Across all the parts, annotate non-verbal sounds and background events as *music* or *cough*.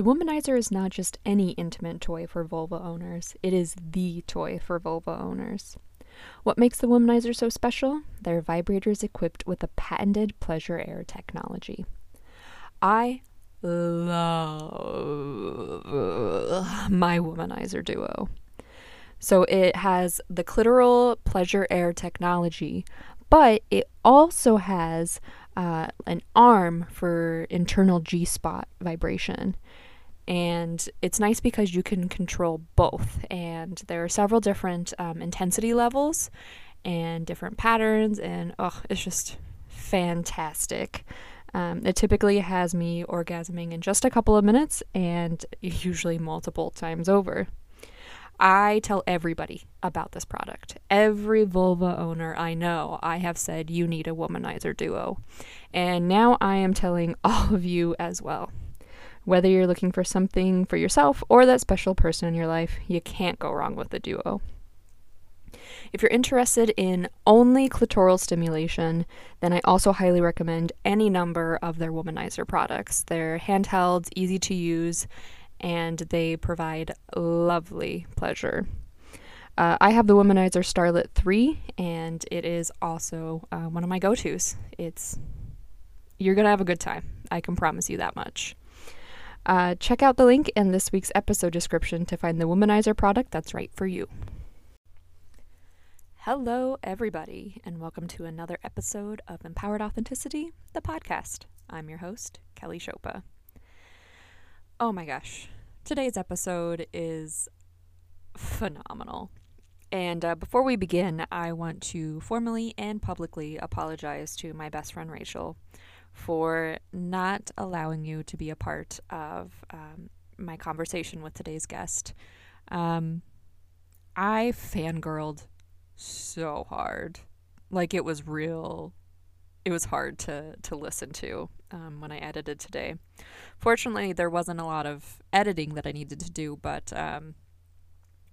The Womanizer is not just any intimate toy for vulva owners, it is the toy for vulva owners. What makes the Womanizer so special? Their vibrators equipped with a patented pleasure air technology. I love my Womanizer Duo. So it has the clitoral pleasure air technology, but it also has uh, an arm for internal G spot vibration. And it's nice because you can control both. And there are several different um, intensity levels and different patterns. And oh, it's just fantastic. Um, it typically has me orgasming in just a couple of minutes and *laughs* usually multiple times over. I tell everybody about this product. Every vulva owner I know, I have said you need a womanizer duo. And now I am telling *laughs* all of you as well. Whether you're looking for something for yourself or that special person in your life, you can't go wrong with the duo. If you're interested in only clitoral stimulation, then I also highly recommend any number of their womanizer products. They're handheld, easy to use, and they provide lovely pleasure. Uh, I have the Womanizer Starlet 3, and it is also uh, one of my go tos. It's you're gonna have a good time. I can promise you that much. Uh, check out the link in this week's episode description to find the Womanizer product that's right for you. Hello, everybody, and welcome to another episode of Empowered Authenticity, the podcast. I'm your host, Kelly Chopa. Oh my gosh, today's episode is phenomenal. And uh, before we begin, I want to formally and publicly apologize to my best friend Rachel for not allowing you to be a part of um, my conversation with today's guest. Um, I fangirled so hard. Like it was real it was hard to to listen to um, when I edited today. Fortunately, there wasn't a lot of editing that I needed to do, but um,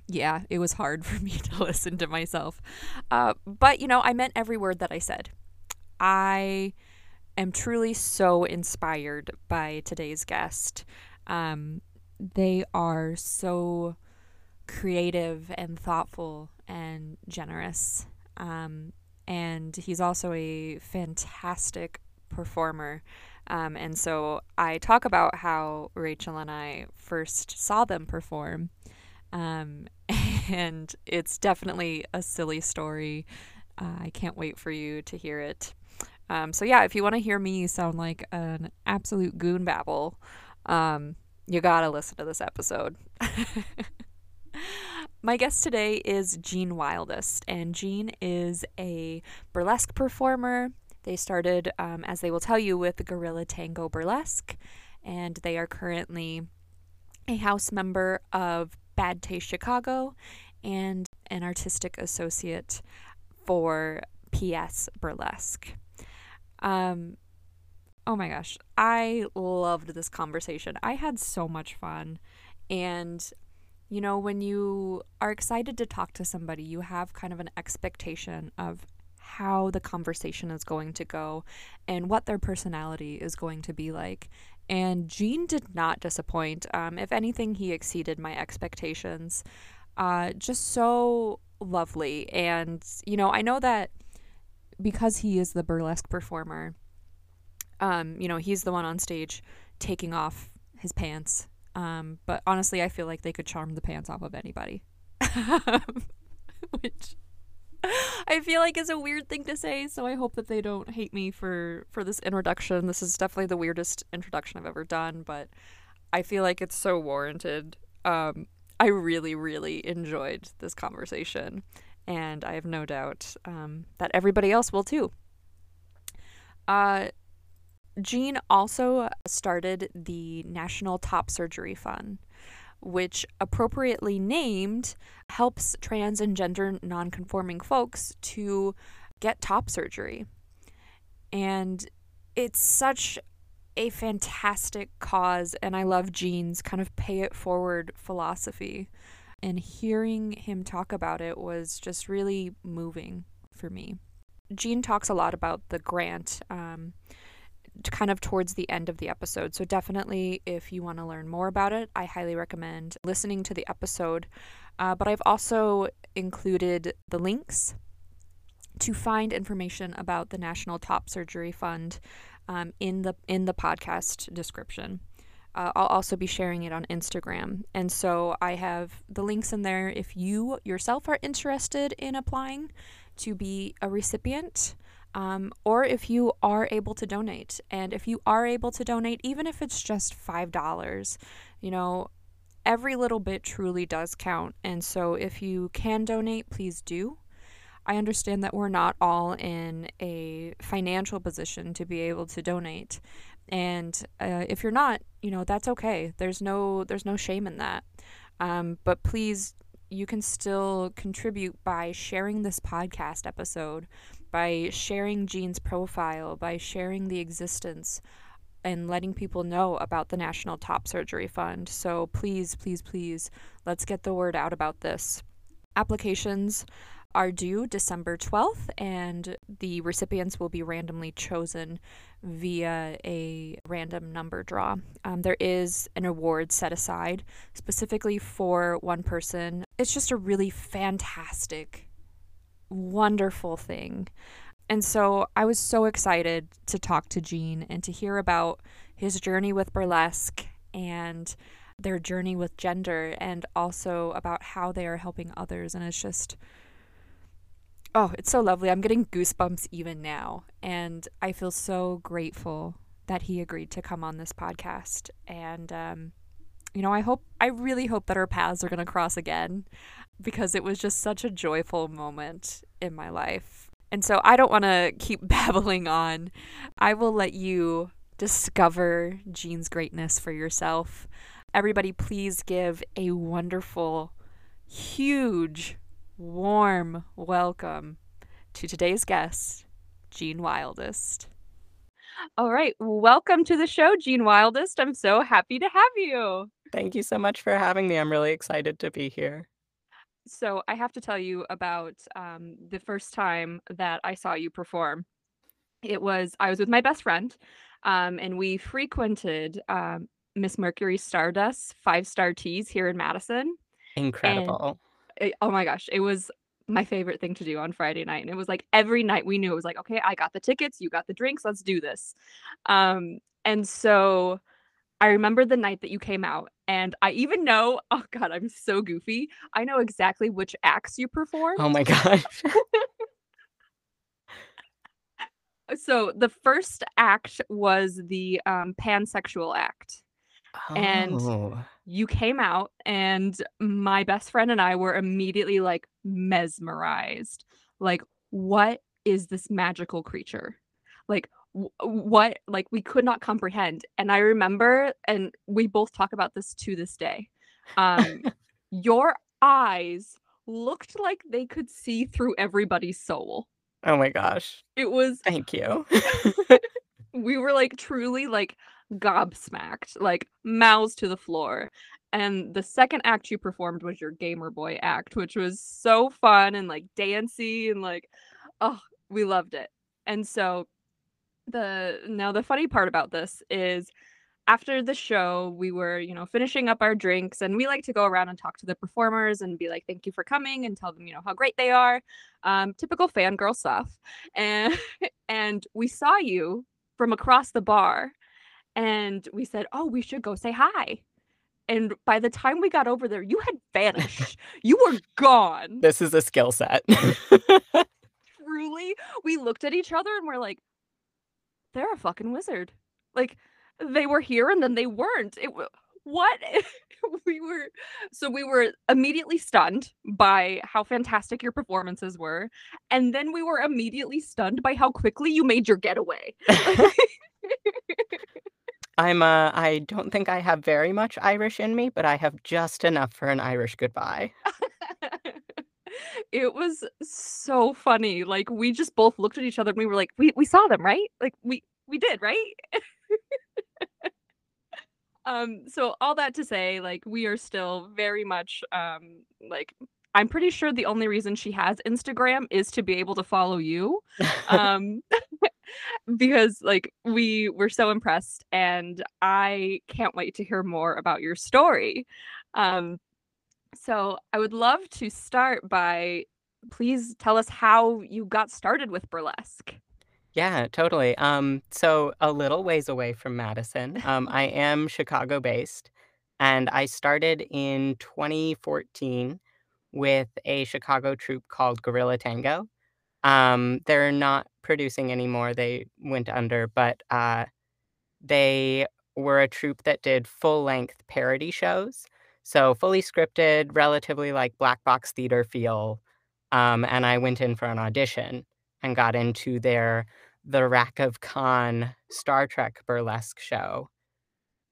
yeah, it was hard *laughs* for me to listen to myself. Uh, but you know, I meant every word that I said. I am truly so inspired by today's guest. Um, they are so creative and thoughtful and generous. Um, and he's also a fantastic performer. Um, and so I talk about how Rachel and I first saw them perform. Um, *laughs* and it's definitely a silly story. Uh, I can't wait for you to hear it. Um, so, yeah, if you want to hear me sound like an absolute goon babble, um, you gotta listen to this episode. *laughs* My guest today is Gene Wildest, and Gene is a burlesque performer. They started, um, as they will tell you, with Gorilla Tango Burlesque, and they are currently a house member of Bad Taste Chicago and an artistic associate for PS Burlesque. Um, oh my gosh, I loved this conversation. I had so much fun, and you know, when you are excited to talk to somebody, you have kind of an expectation of how the conversation is going to go and what their personality is going to be like. And Gene did not disappoint. Um, if anything, he exceeded my expectations. Uh, just so lovely. And, you know, I know that because he is the burlesque performer, um, you know, he's the one on stage taking off his pants um, but honestly, I feel like they could charm the pants off of anybody. *laughs* Which I feel like is a weird thing to say, so I hope that they don't hate me for for this introduction. This is definitely the weirdest introduction I've ever done, but I feel like it's so warranted. Um, I really, really enjoyed this conversation, and I have no doubt um, that everybody else will too. Uh, Gene also started the National Top Surgery Fund, which appropriately named helps trans and gender nonconforming folks to get top surgery. And it's such a fantastic cause, and I love Gene's kind of pay it forward philosophy. And hearing him talk about it was just really moving for me. Gene talks a lot about the grant. Um, kind of towards the end of the episode. So, definitely, if you want to learn more about it, I highly recommend listening to the episode. Uh, but I've also included the links to find information about the National Top Surgery Fund um, in the in the podcast description. Uh, I'll also be sharing it on Instagram. And so I have the links in there if you yourself are interested in applying to be a recipient. Um, or if you are able to donate. And if you are able to donate, even if it's just $5, you know, every little bit truly does count. And so if you can donate, please do. I understand that we're not all in a financial position to be able to donate. And uh, if you're not, you know, that's okay. There's no there's no shame in that. Um, but please you can still contribute by sharing this podcast episode, by sharing Gene's profile, by sharing the existence and letting people know about the National Top Surgery Fund. So please, please, please, let's get the word out about this. Applications are due December 12th, and the recipients will be randomly chosen via a random number draw. Um, there is an award set aside specifically for one person. It's just a really fantastic, wonderful thing. And so I was so excited to talk to Gene and to hear about his journey with burlesque and their journey with gender and also about how they are helping others. And it's just oh, it's so lovely. I'm getting goosebumps even now. And I feel so grateful that he agreed to come on this podcast. And, um, you know, I hope, I really hope that our paths are going to cross again because it was just such a joyful moment in my life. And so I don't want to keep *laughs* babbling on. I will let you discover Gene's greatness for yourself. Everybody, please give a wonderful, huge warm welcome to today's guest, Gene Wildest. All right, welcome to the show, Gene Wildest. I'm so happy to have you. Thank you so much for having me. I'm really excited to be here. So, I have to tell you about um, the first time that I saw you perform. It was, I was with my best friend, um, and we frequented um, Miss Mercury Stardust five star teas here in Madison. Incredible it, oh my gosh, it was my favorite thing to do on Friday night. And it was like every night we knew it was like, okay, I got the tickets, you got the drinks, let's do this. Um, and so I remember the night that you came out, and I even know, *laughs* oh god, I'm so goofy. I know exactly which acts you performed. Oh my gosh. *laughs* so the first act was the um, pansexual act. And Oh. you came out, and my best friend and I were immediately like mesmerized. Like, what is this magical creature? Like, what? Like, we could not comprehend. And I remember, and we both talk about this to this day. Um, *laughs* your eyes looked like they could see through everybody's soul. Oh my gosh. It was, Thank you. *laughs* *laughs* we were like truly like gobsmacked, like mouths to the floor. And the second act you performed was your gamer boy act, which was so fun and like dancey and like, oh, we loved it. And so the now the funny part about this is after the show we were you know finishing up our drinks and we like to go around and talk to the performers and be like thank you for coming and tell them you know how great they are um, typical fangirl stuff and *laughs* and we saw you from across the bar and we said, "Oh, we should go say hi." And by the time we got over there, you had vanished. *laughs* you were gone. This is a skill set. *laughs* *laughs* Truly, we looked at each other and we're like, "They're a fucking wizard." Like they were here and then they weren't. It what we were so we were immediately stunned by how fantastic your performances were and then we were immediately stunned by how quickly you made your getaway I'm uh I don't think I have very much Irish in me, but I have just enough for an Irish goodbye. *laughs* it was so funny. Like we just both looked at each other and we were like, we we saw them, right? Like we we did, right? *laughs* um so all that to say like we are still very much um like I'm pretty sure the only reason she has Instagram is to be able to follow you. *laughs* Um because like we were so impressed and I can't wait to hear more about your story. Um so I would love to start by please tell us how you got started with burlesque. Yeah, totally. Um, so a little ways away from Madison. Um, *laughs* I am Chicago based, and I started in 2014 with a Chicago troupe called Gorilla Tango. Um, they're not producing anymore. They went under, but uh, they were a troupe that did full length parody shows. So fully scripted, relatively like black box theater feel. Um, and I went in for an audition and got into their The Rack of Khan Star Trek burlesque show.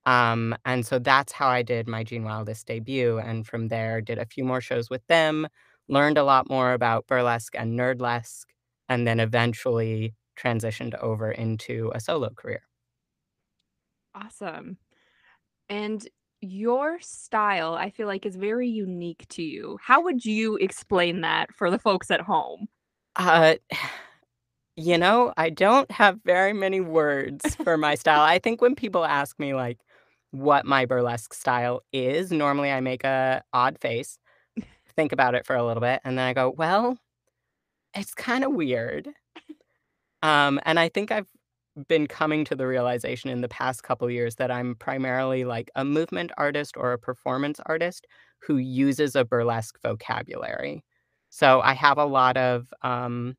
Um, and so that's how I did my Gene Wildest debut. And from there, did a few more shows with them, learned a lot more about burlesque and nerdlesque, and then eventually transitioned over into a solo career. Awesome. And your style, I feel like, is very unique to you. How would you explain that for the folks at home? Uh, you know, I don't have very many words for my style. I think when people ask me like what my burlesque style is, normally I make a odd face, think about it for a little bit, and then I go, "Well, it's kind of weird." Um, and I think I've been coming to the realization in the past couple years that I'm primarily like a movement artist or a performance artist who uses a burlesque vocabulary. So I have a lot of um,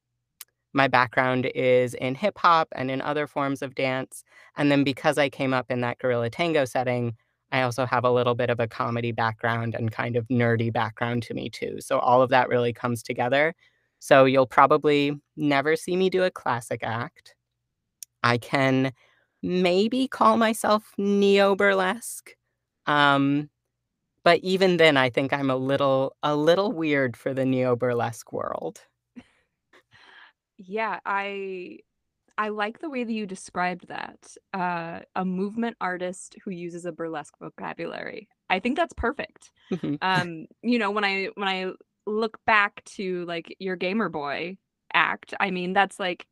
my background is in hip hop and in other forms of dance. And then because I came up in that gorilla tango setting, I also have a little bit of a comedy background and kind of nerdy background to me too. So all of that really comes together. So you'll probably never see me do a classic act. I can maybe call myself neo burlesque. Um, but even then I think I'm a little a little weird for the neo burlesque world. Yeah, I I like the way that you described that. Uh, a movement artist who uses a burlesque vocabulary. I think that's perfect. Mhm. Um, you know, when I when I look back to like your Gamer Boy act, I mean, that's like,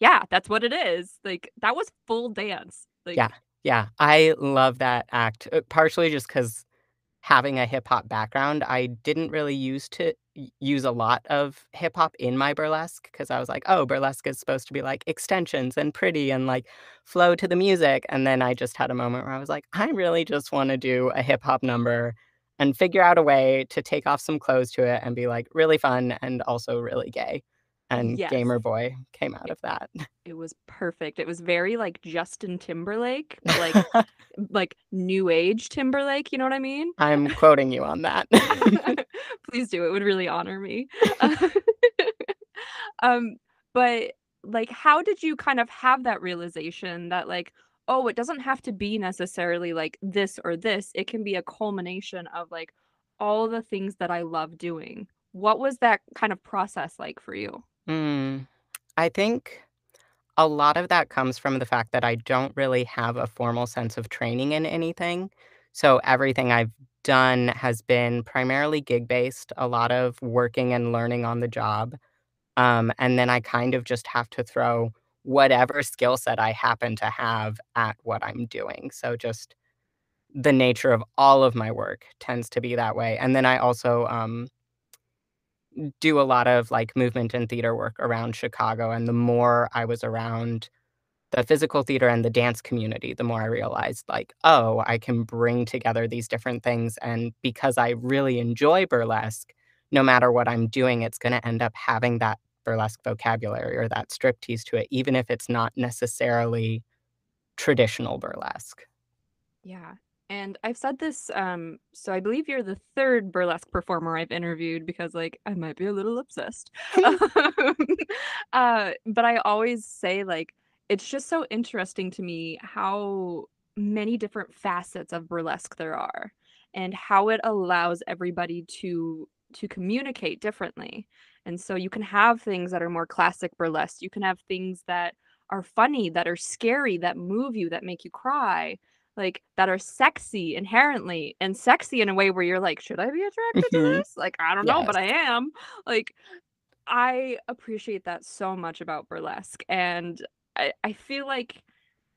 yeah, that's what it is. Like that was full dance. Yeah, Like, yeah, I love that act, uh, partially just because having a hip hop background, I didn't really use to use a lot of hip hop in my burlesque because I was like, "Oh, burlesque is supposed to be, like, extensions and pretty and, like, flow to the music," and then I just had a moment where I was like, "I really just wanna do a hip hop number and figure out a way to take off some clothes to it and be, like, really fun and also really gay," and yes. Gamer Boy came out of that. It was perfect. It was very like Justin Timberlake, like *laughs* like new age Timberlake, you know what I mean? I'm quoting you on that. *laughs* *laughs* Please do. It would really honor me. Um, but like how did you kind of have that realization that like, oh, it doesn't have to be necessarily like this or this. It can be a culmination of like all the things that I love doing. What was that kind of process like for you? Mm, I think a lot of that comes from the fact that I don't really have a formal sense of training in anything. So everything I've done has been primarily gig based, a lot of working and learning on the job. Um, and then I kind of just have to throw whatever skill set I happen to have at what I'm doing. So just the nature of all of my work tends to be that way. And then I also um, do a lot of like movement and theater work around Chicago. And the more I was around the physical theater and the dance community, the more I realized, like, oh, I can bring together these different things. And because I really enjoy burlesque, no matter what I'm doing, it's going to end up having that burlesque vocabulary or that striptease to it, even if it's not necessarily traditional burlesque. Yeah. And I've said this, um, so I believe you're the third burlesque performer I've interviewed because, like, I might be a little obsessed. Um, *laughs* *laughs* uh, but I always say, like, it's just so interesting to me how many different facets of burlesque there are and how it allows everybody to to communicate differently. And so you can have things that are more classic burlesque. You can have things that are funny, that are scary, that move you, that make you cry like that are sexy inherently and sexy in a way where you're like, should I be attracted to Mhm. this? Like, I don't know, but I am. Like, I appreciate that so much about burlesque. And I I feel like,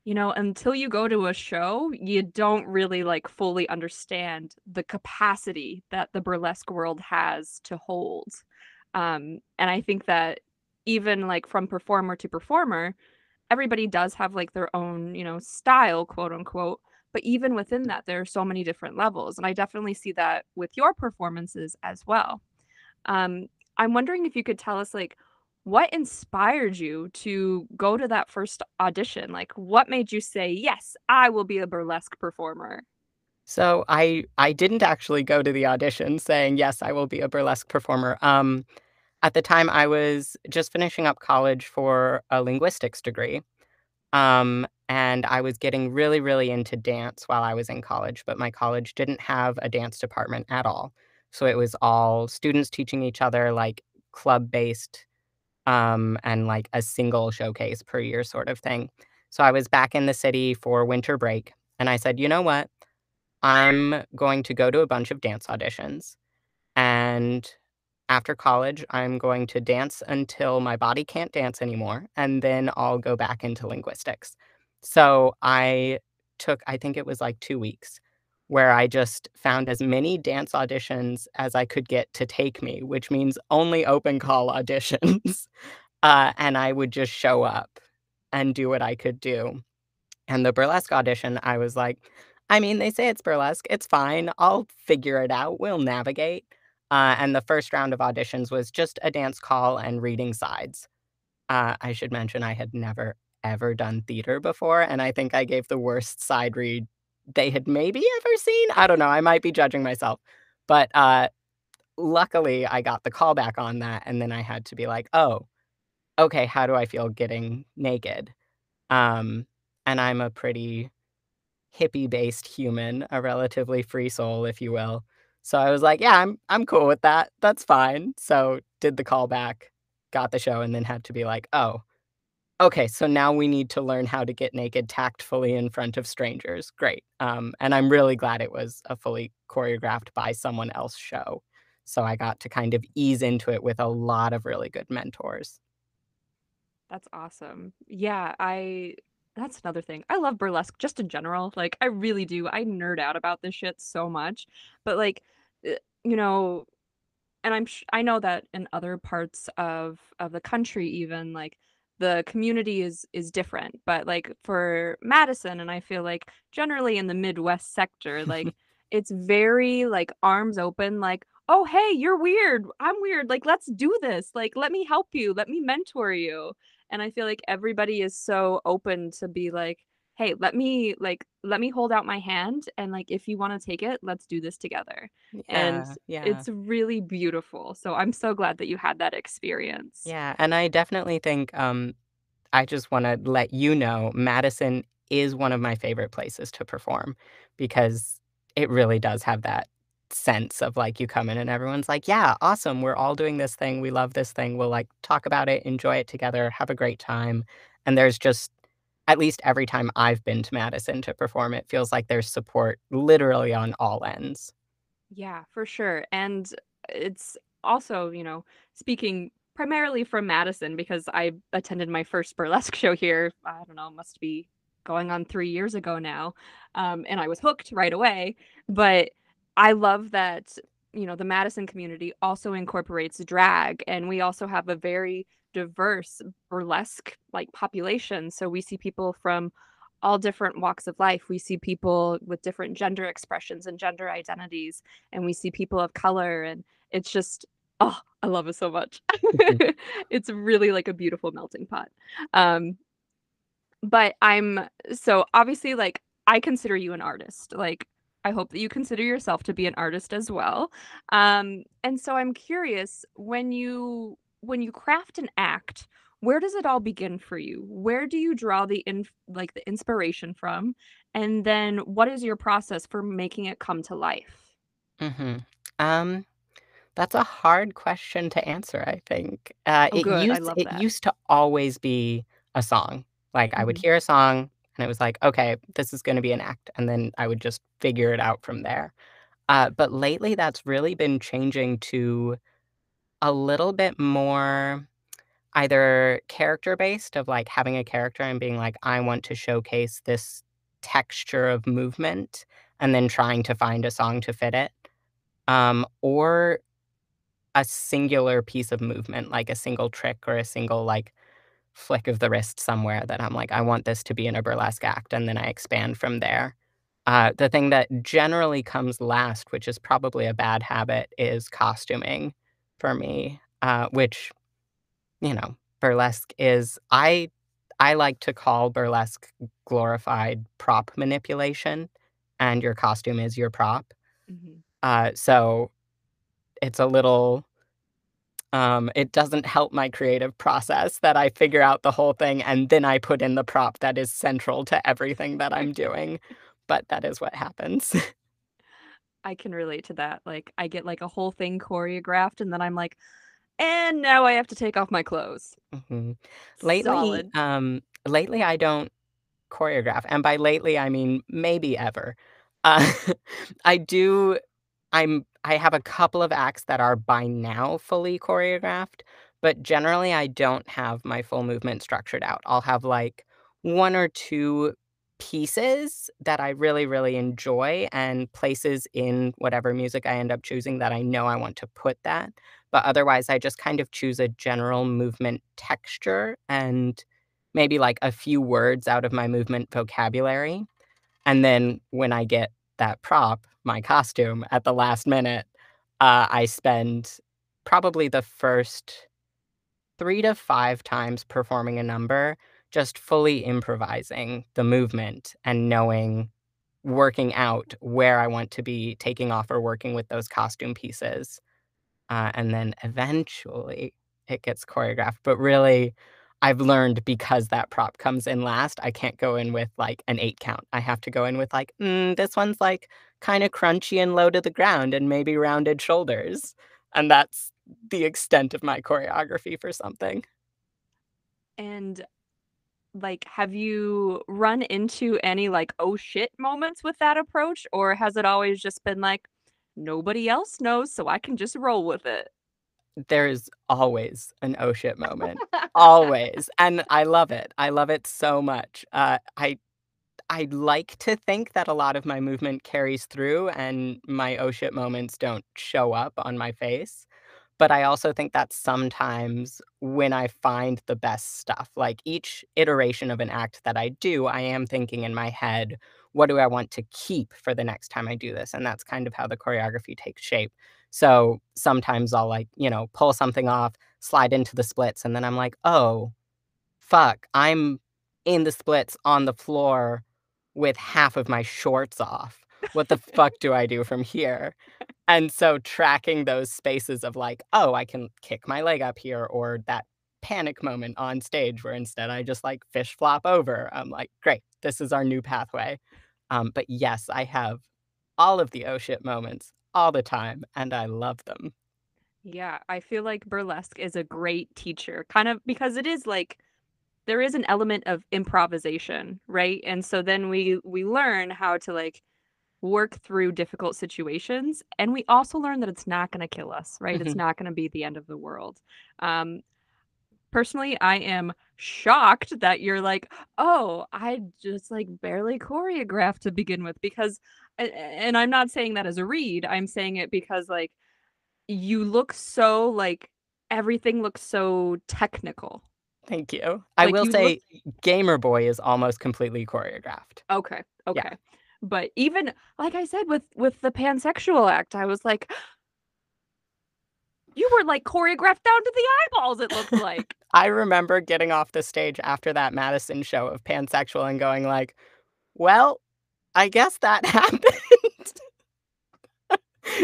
you know, until you go to a show, you don't really, like, fully understand the capacity that the burlesque world has to hold. Um, and I think that even, like, from performer to performer, everybody does have, like, their own, you know, "style," quote, unquote, but even within that, there are so many different levels, and I definitely see that with your performances as well. Um, I'm wondering if you could tell us, like, what inspired you to go to that first audition? Like, what made you say, "Yes, I will be a burlesque performer?" So I I didn't actually go to the audition saying, "Yes, I will be a burlesque performer." Um, at the time, I was just finishing up college for a linguistics degree, um, and I was getting really, really into dance while I was in college, but my college didn't have a dance department at all. So it was all students teaching each other, like, club-based, um, and, like, a single showcase per year sort of thing. So I was back in the city for winter break, and I said, "You know what? I'm going to go to a bunch of dance auditions, and after college, I'm going to dance until my body can't dance anymore, and then I'll go back into linguistics." So I took I think it was, like, 2 weeks, where I just found as many dance auditions as I could get to take me, which means only open call *laughs* auditions, uh, and I would just show up and do what I could do. And the burlesque audition, I was like, "I mean, they say it's burlesque, it's fine, I'll figure it out, we'll navigate." Uh, and the first round of auditions was just a dance call and reading sides. Uh, I should mention I had never, ever done theater before, and I think I gave the worst side read they had maybe ever seen? I don't know, I might be judging myself. But, uh, luckily, I got the call back on that, and then I had to be like, "Oh, okay, how do I feel getting naked?" Um, and I'm a pretty hippie-based human, a relatively free soul, if you will. So I was like, "Yeah, I'm I'm cool with that, that's fine." So, did the callback, got the show, and then had to be like, "Oh, okay, so now we need to learn how to get naked tactfully in front of strangers." Great. Um, and I'm really glad it was a fully choreographed by someone else show. So I got to kind of ease into it with a lot of really good mentors. That's awesome. Yeah, I that's another thing. I love burlesque just in general, like, I really do, I nerd out about this shit so much. But, like, eh, you know and I'm sh I know that in other parts of of the country even, like, the community is is different, but, like, for Madison, and I feel like generally in the Midwest sector, like, *laughs* it's very, like, arms open, like, "Oh, hey, you're weird, I'm weird, like, let's do this, like, let me help you, let me mentor you." And I feel like everybody is so open to be like, "Hey, let me, like let me hold out my hand, and, like, if you wanna take it, let's do this together." And Yeah, yeah. it's really beautiful, so I'm so glad that you had that experience. Yeah, and I definitely think, um I just wanna let you know, Madison is one of my favorite places to perform because it really does have that sense of, like, you come in and everyone's like, "Yeah, awesome, we're all doing this thing, we love this thing, we'll, like, talk about it, enjoy it together, have a great time." And there's just at least every time I've been to Madison to perform, it feels like there's support literally on all ends. Yeah, for sure, and it's also, you know, speaking primarily from Madison because I attended my first burlesque *laughs* show here, I don't know, must be going on 3 years ago now, um, and I was hooked right away, but I love that, you know, the Madison community also incorporates drag, and we also have a very diverse burlesque, like, population, so we see people from all different walks of life, we see people with different gender expressions and gender identities, and we see people of color, and it's just oh, I love it so much. *laughs* *laughs* It's really like a beautiful melting pot. Um but I'm so obviously, like, I consider you an artist, like, I hope that you consider yourself to be an artist as well. Um, and so I'm curious, when you when you craft an act, where does it all begin for you? Where do you draw the inf like, the inspiration from? And then what is your process for making it come to life? Mhm. Um, that's a hard question to answer, I think. Uh, Oh, it good, I used love it that. used to always be a song. Like, I would Mhm. hear a song, and it was like, "Okay, this is gonna be an act," and then I would just figure it out from there. Uh, but lately, that's really been changing to a little bit more either character-based of, like, having a character and being like, "I want to showcase this texture of movement," and then trying to find a song to fit it, um, or a singular piece of movement, like a single trick or a single, like, flick of the wrist somewhere that I'm like, "I want this to be in a burlesque act," and then I expand from there. Uh, the thing that generally comes last, which is probably a bad habit, is costuming for me, uh, which, you know, burlesque is I I like to call burlesque glorified prop manipulation, and your costume is your prop. Mhm. Uh, so it's a little um, it doesn't help my creative process that I figure out the whole thing and then I put in the prop that is central to everything that I'm doing, but that is what happens. *laughs* I can relate to that, like, I get, like, a whole thing choreographed, and then I'm like, "And now I have to take off my clothes." Mhm. Lately, Solid. um, lately I don't choreograph, and by lately, I mean maybe ever. Uh, *laughs* I do I'm I have a couple of acts that are by now fully choreographed, but generally I don't have my full movement structured out. I'll have, like, 1 or 2 pieces that I really, really enjoy and places in whatever music I end up choosing that I know I want to put that, but otherwise, I just kind of choose a general movement texture and maybe, like, a few words out of my movement vocabulary, and then when I get that prop, my costume, at the last minute, uh, I spend probably the first 3 to 5 times performing a number just fully improvising the movement and knowing working out where I want to be taking off or working with those costume pieces, uh, and then eventually it gets choreographed, but really, I've learned because that prop comes in last, I can't go in with, like, an 8 count. I have to go in with, like, "Mm, this one's, like, kinda crunchy and low to the ground and maybe rounded shoulders," and that's the extent of my choreography for something. And, like, have you run into any, like, "Oh, shit" moments with that approach, or has it always just been like, "Nobody else knows, so I can just roll with it?" There's always an "Oh, shit" moment. *laughs* Always, and I love it. I love it so much. Uh, I I'd like to think that a lot of my movement carries through and my "Oh, shit" moments don't show up on my face, but I also think that sometimes when I find the best stuff, like, each iteration of an act that I do, I am thinking in my head, "What do I want to keep for the next time I do this?" And that's kind of how the choreography takes shape. So, sometimes I'll, like, you know, pull something off, slide into the splits, and then I'm like, "Oh, fuck, I'm in the splits on the floor with half of my shorts off. What the *laughs* fuck do I do from here?" And so tracking those spaces of, like, "Oh, I can kick my leg up here," or that panic moment on stage where instead I just, like, fish flop over, I'm like, "Great, this is our new pathway." Um, but yes, I have all of the "Oh, shit" moments all the time, and I love them. Yeah, I feel like burlesque is a great teacher, kind of because it is, like there is an element of improvisation, right? And so then we we learn how to, like, work through difficult situations, and we also learn that it's not gonna kill us, right? It's Mhm. not gonna be the end of the world. Um, personally, I am shocked that you're like, "Oh, I just, like, barely choreographed to begin with," because and I'm not saying that as a read, I'm saying it because, like, you look so, like everything looks so technical. Thank you. I Like, will you look say Gamer Boy is almost completely choreographed. Okay, Yeah. okay. But even like I said, with with the pansexual act, I was like you were, like, choreographed down to the eyeballs, it looked like. *laughs* I remember getting off the stage after that Madison show of Pansexual and going like, "Well, I guess that *laughs* happened." *laughs*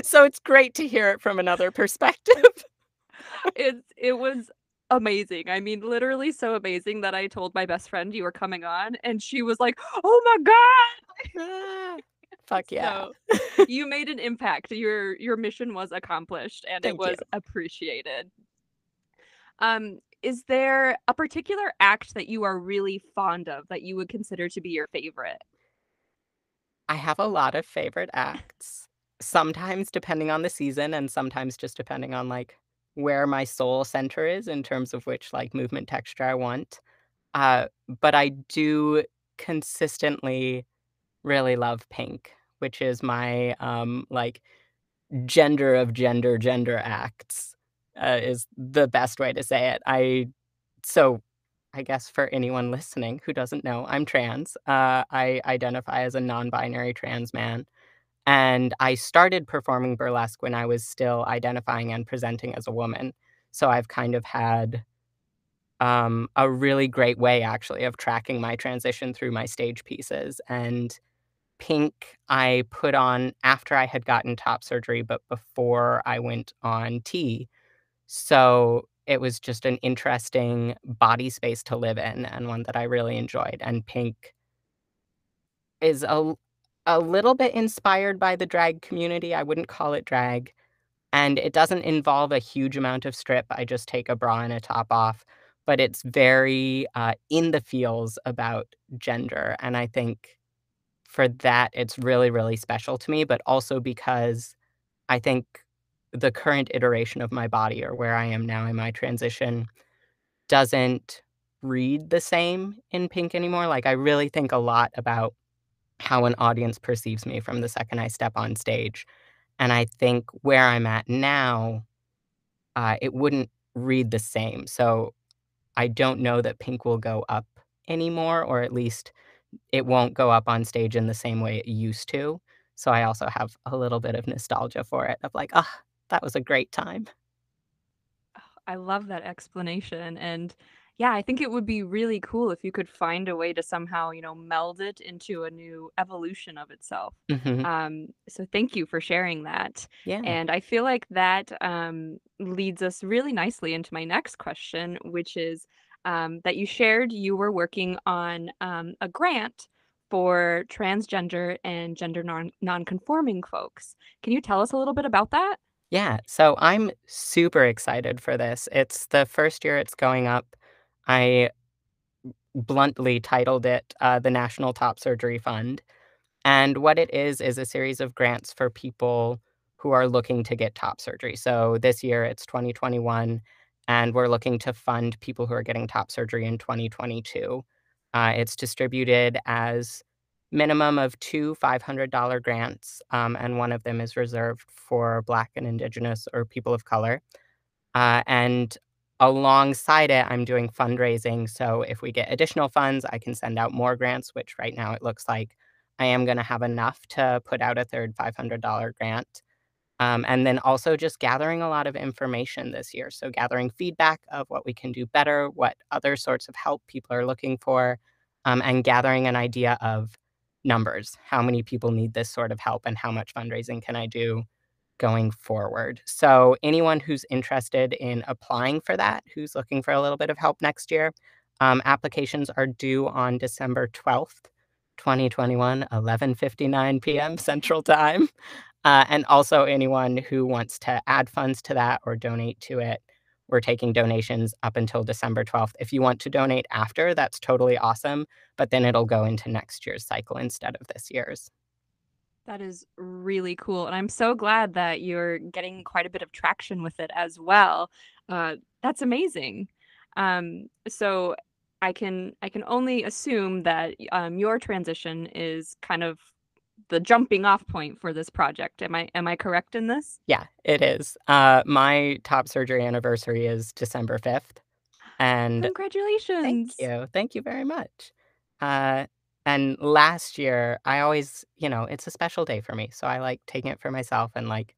So it's great to hear it from another perspective. It's it was amazing. I mean, literally so amazing that I told my best friend you were coming on, and she was like, "Oh my god!" *laughs* *laughs* Fuck yeah. So, *laughs* you made an impact. Your your mission was accomplished, and it Thank you. was appreciated. Um, is there a particular act that you are really fond of that you would consider to be your favorite? I have a lot of favorite acts. Sometimes depending on the season and sometimes just depending on, like, where my soul center is in terms of which, like, movement texture I want. Uh, but I do consistently really love pink, which is my, um, like, gender of gender gender acts, uh, is the best way to say it. I so, I guess for anyone listening who doesn't know, I'm trans. Uh, I identify as a non-binary trans man, and I started performing burlesque when I was still identifying and presenting as a woman. So I've kind of had, um, a really great way actually of tracking my transition through my stage pieces, and Pink I put on after I had gotten top surgery, but before I went on T. So it was just an interesting body space to live in and one that I really enjoyed, and Pink is a a little bit inspired by the drag community, I wouldn't call it drag, and it doesn't involve a huge amount of strip, I just take a bra and a top off, but it's very, uh, in the feels about gender, and I think for that, it's really, really special to me, but also because I think the current iteration of my body or where I am now in my transition doesn't read the same in Pink anymore, like, I really think a lot about how an audience perceives me from the second I step on stage, and I think where I'm at now, uh, it wouldn't read the same, so I don't know that Pink will go up anymore, or at least it won't go up on stage in the same way it used to, so I also have a little bit of nostalgia for it of like, "Ugh, that was a great time." Oh, I love that explanation, and, yeah, I think it would be really cool if you could find a way to somehow, you know, meld it into a new evolution of itself. Mhm. Um, so thank you for sharing that, Yeah. and I feel like that, um, leads us really nicely into my next question, which is, um, that you shared you were working on, um, a grant for transgender and gender non nonconforming folks. Can you tell us a little bit about that? Yeah, so I'm super excited for this, it's the 1st year it's going up. I bluntly titled it, uh, the National Top Surgery Fund, and what it is, is a series of grants for people who are looking to get top surgery. So this year, it's 2021, and we're looking to fund people who are getting top surgery in 2022. Uh, it's distributed as minimum of 2 $500 grants, um, and one of them is reserved for Black and Indigenous or people of color. Uh, and alongside it, I'm doing fundraising, so if we get additional funds, I can send out more grants, which right now it looks like I am gonna have enough to put out a 3rd $500 grant. Um, and then also just gathering a lot of information this year, so gathering feedback of what we can do better, what other sorts of help people are looking for, um, and gathering an idea of numbers. How many people need this sort of help, and how much fundraising can I do going forward? So anyone who's interested in applying for that, who's looking for a little bit of help next year, um, applications are due on December 12th, 2021, 11:59 PM Central Time. Uh, and also anyone who wants to add funds to that or donate to it, we're taking donations up until December 12th. If you want to donate after, that's totally awesome, but then it'll go into next year's cycle instead of this year's. That is really cool, and I'm so glad that you're getting quite a bit of traction with it as well. Uh, that's amazing. Um, so I can I can only assume that, um, your transition is kind of the jumping off point for this project. Am I am I correct in this? Yeah, it is. Uh, my top surgery anniversary is December 5th, and congratulations. Thank you, thank you very much. Uh, and last year, I always you know, it's a special day for me, so I like taking it for myself and, like,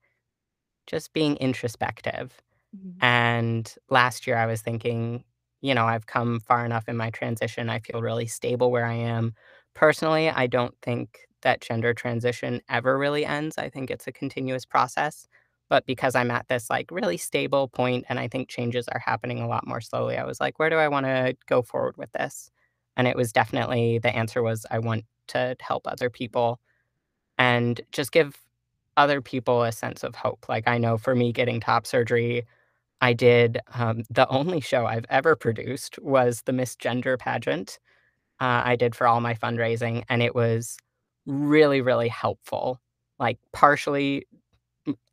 just being introspective. Mhm. And last year, I was thinking, you know, I've come far enough in my transition, I feel really stable where I am. Personally, I don't think that gender transition ever really ends, I think it's a continuous process, but because I'm at this, like, really stable point and I think changes are happening a lot more slowly, I was like, "Where do I wanna go forward with this?" And it was definitely the answer was I want to help other people and just give other people a sense of hope. Like, I know for me getting top surgery, I did, um *laughs* the only show I've ever produced was the Miss Gender pageant, uh, I did for all my fundraising, and it was really, really helpful. Like, partially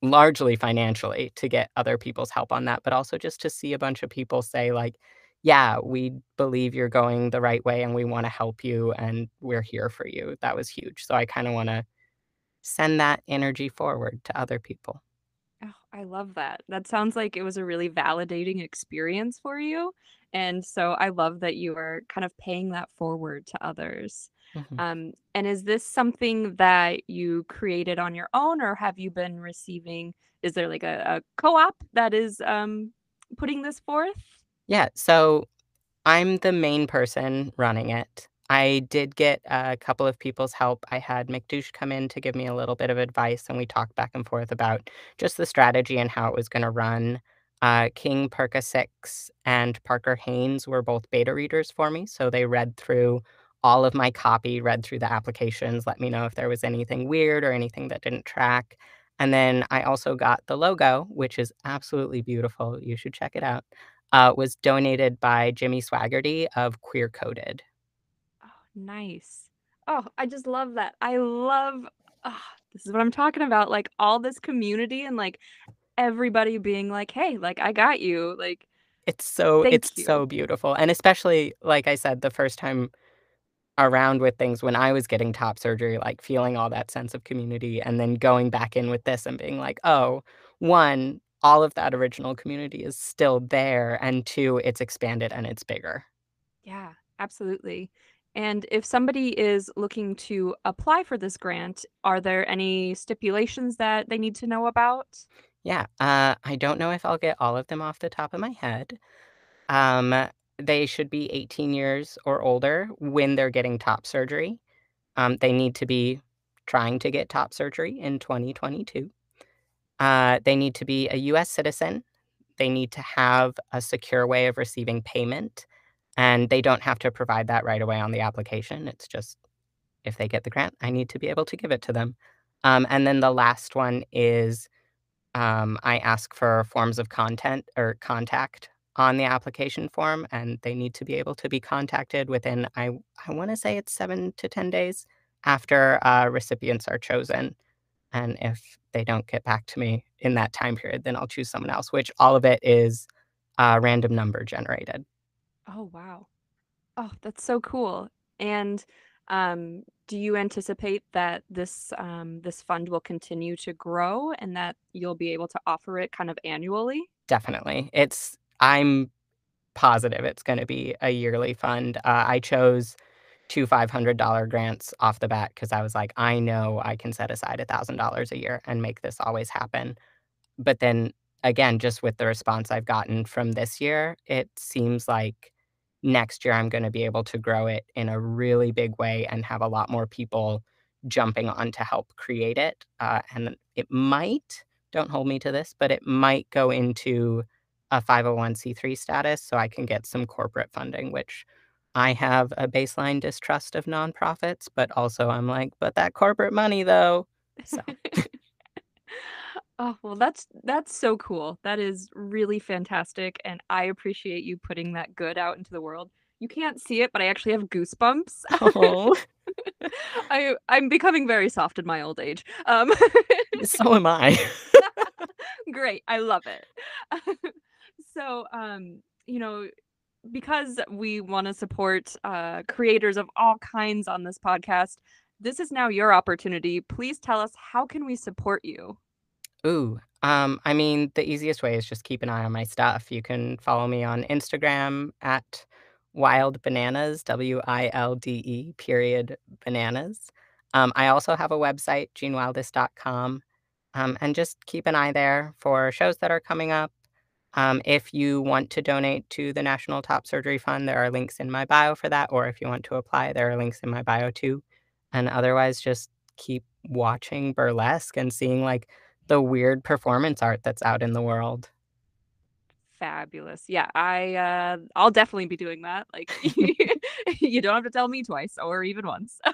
largely financially to get other people's help on that, but also just to see a bunch of people say, like, "Yeah, we believe you're going the right way, and we wanna help you, and we're here for you." That was huge, so I kinda wanna send that energy forward to other people. Oh, I love that. That sounds like it was a really validating experience for you, and so I love that you are kind of paying that forward to others. Mhm. Um, and is this something that you created on your own, or have you been receiving is there like a a co-op that is, um, putting this forth? Yeah, so I'm the main person running it. I did get a couple of people's help. I had McDouche come in to give me a little bit of advice, and we talked back and forth about just the strategy and how it was gonna run. Uh, King Perka6 and Parker Haynes were both beta readers for me, so they read through all of my copy, read through the applications, let me know if there was anything weird or anything that didn't track. And then I also got the logo, which is absolutely beautiful, you should check it out, uh, was donated by Jimmy Swaggerty of Queer Coded. Oh, nice. Oh, I just love that. I love ah, this is what I'm talking about, like, all this community and, like, everybody being like, "Hey, like, I got you." Like, It's so it's you. so beautiful, and especially, like I said, the first time around with things when I was getting top surgery, like, feeling all that sense of community, and then going back in with this and being like, "Oh, 1, all of that original community is still there, and 2, it's expanded and it's bigger." Yeah, absolutely. And if somebody is looking to apply for this grant, are there any stipulations that they need to know about? Yeah, uh, I don't know if I'll get all of them off the top of my head. Um, they should be 18 years or older when they're getting top surgery. Um, they need to be trying to get top surgery in 2022. Uh, they need to be a US citizen. They need to have a secure way of receiving payment, and they don't have to provide that right away on the application. It's just if they get the grant, I need to be able to give it to them. Um, and then the last one is um, I ask for forms of content or contact on the application form, and they need to be able to be contacted within, I I wanna say it's 7 to 10 days after, uh, recipients are chosen, and if they don't get back to me in that time period, then I'll choose someone else, which all of it is, uh, random number generated. Oh, wow. Oh, that's so cool. And, um, do you anticipate that this, um, this fund will continue to grow and that you'll be able to offer it kind of annually? Definitely. It's I'm positive it's gonna be a yearly fund. Uh, I chose 2 $500 grants off the bat because I was like, "I know I can set aside $1,000 a year and make this always happen." But then, again, just with the response I've gotten from this year, it seems like next year I'm gonna be able to grow it in a really big way and have a lot more people jumping on to help create it, uh, and it might- don't hold me to this- but it might go into a 501c3 status so I can get some corporate funding, which I have a baseline distrust of nonprofits, but also I'm like, "But that corporate money, though." So *laughs* Oh, well, that's that's so cool. That is really fantastic, and I appreciate you putting that good out into the world. You can't see it, but I actually have goosebumps. Oh. *laughs* I I'm becoming very soft in my old age. Um *laughs* So am I. Great, I love it. So, um, you know, because we wanna support, uh, creators of all kinds on this podcast, this is now your opportunity. Please tell us how can we support you? Ooh, um, I mean, the easiest way is just keep an eye on my stuff. You can follow me on Instagram at Wilde Bananas, W-I-L-D-E, period, bananas. Um, I also have a website, genewildest.com, um, and just keep an eye there for shows that are coming up. Um, if you want to donate to the National Top Surgery Fund, there are links in my bio for that, or if you want to apply, there are links in my bio too. And otherwise, just keep watching burlesque and seeing, like, the weird performance art that's out in the world. Fabulous. Yeah, I, uh I'll definitely be doing that. Like, *laughs* *laughs* you don't have to tell me twice or even once. *laughs*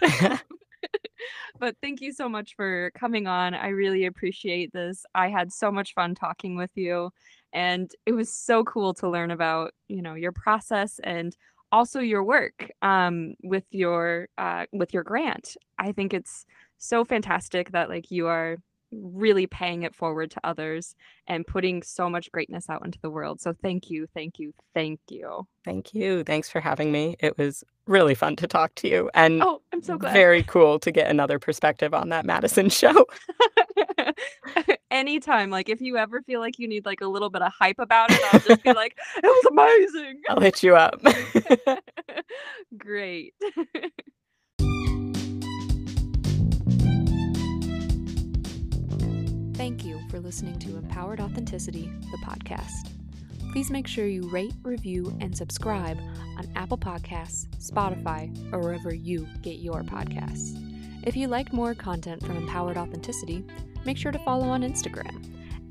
But thank you so much for coming on. I really appreciate this. I had so much fun talking with you, and it was so cool to learn about, you know, your process and also your work, um, with your, uh with your grant. I think it's so fantastic that, like, you are really paying it forward to others and putting so much greatness out into the world. So thank you, thank you, thank you. Thank you. Thanks for having me. It was really fun to talk to you and Oh, I'm so glad. very cool to get another perspective on that Madison show. *laughs* Anytime, like if you ever feel like you need like a little bit of hype about it, I'll just be like, it was amazing. I'll hit you up. *laughs* Great. Thank you for listening to Empowered Authenticity, the podcast. Please make sure you rate, review, and subscribe on Apple Podcasts, Spotify, or wherever you get your podcasts. If you like more content from Empowered Authenticity, make sure to follow on Instagram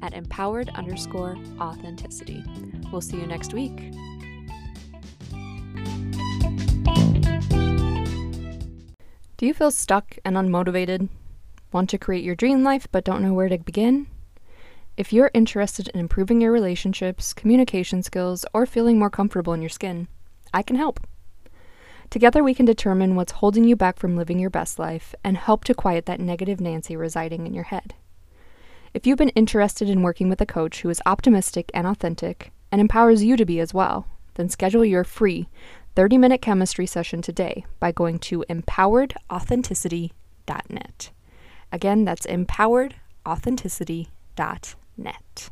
at empowered underscore authenticity. We'll see you next week. Do you feel stuck and unmotivated? Want to create your dream life but don't know where to begin? If you're interested in improving your relationships, communication skills, or feeling more comfortable in your skin, I can help. Together, we can determine what's holding you back from living your best life and help to quiet that negative Nancy residing in your head. If you've been interested in working with a coach who is optimistic and authentic and empowers you to be as well, then schedule your free 30 minute chemistry session today by going to empoweredauthenticity.net. Again, that's empoweredauthenticity.net.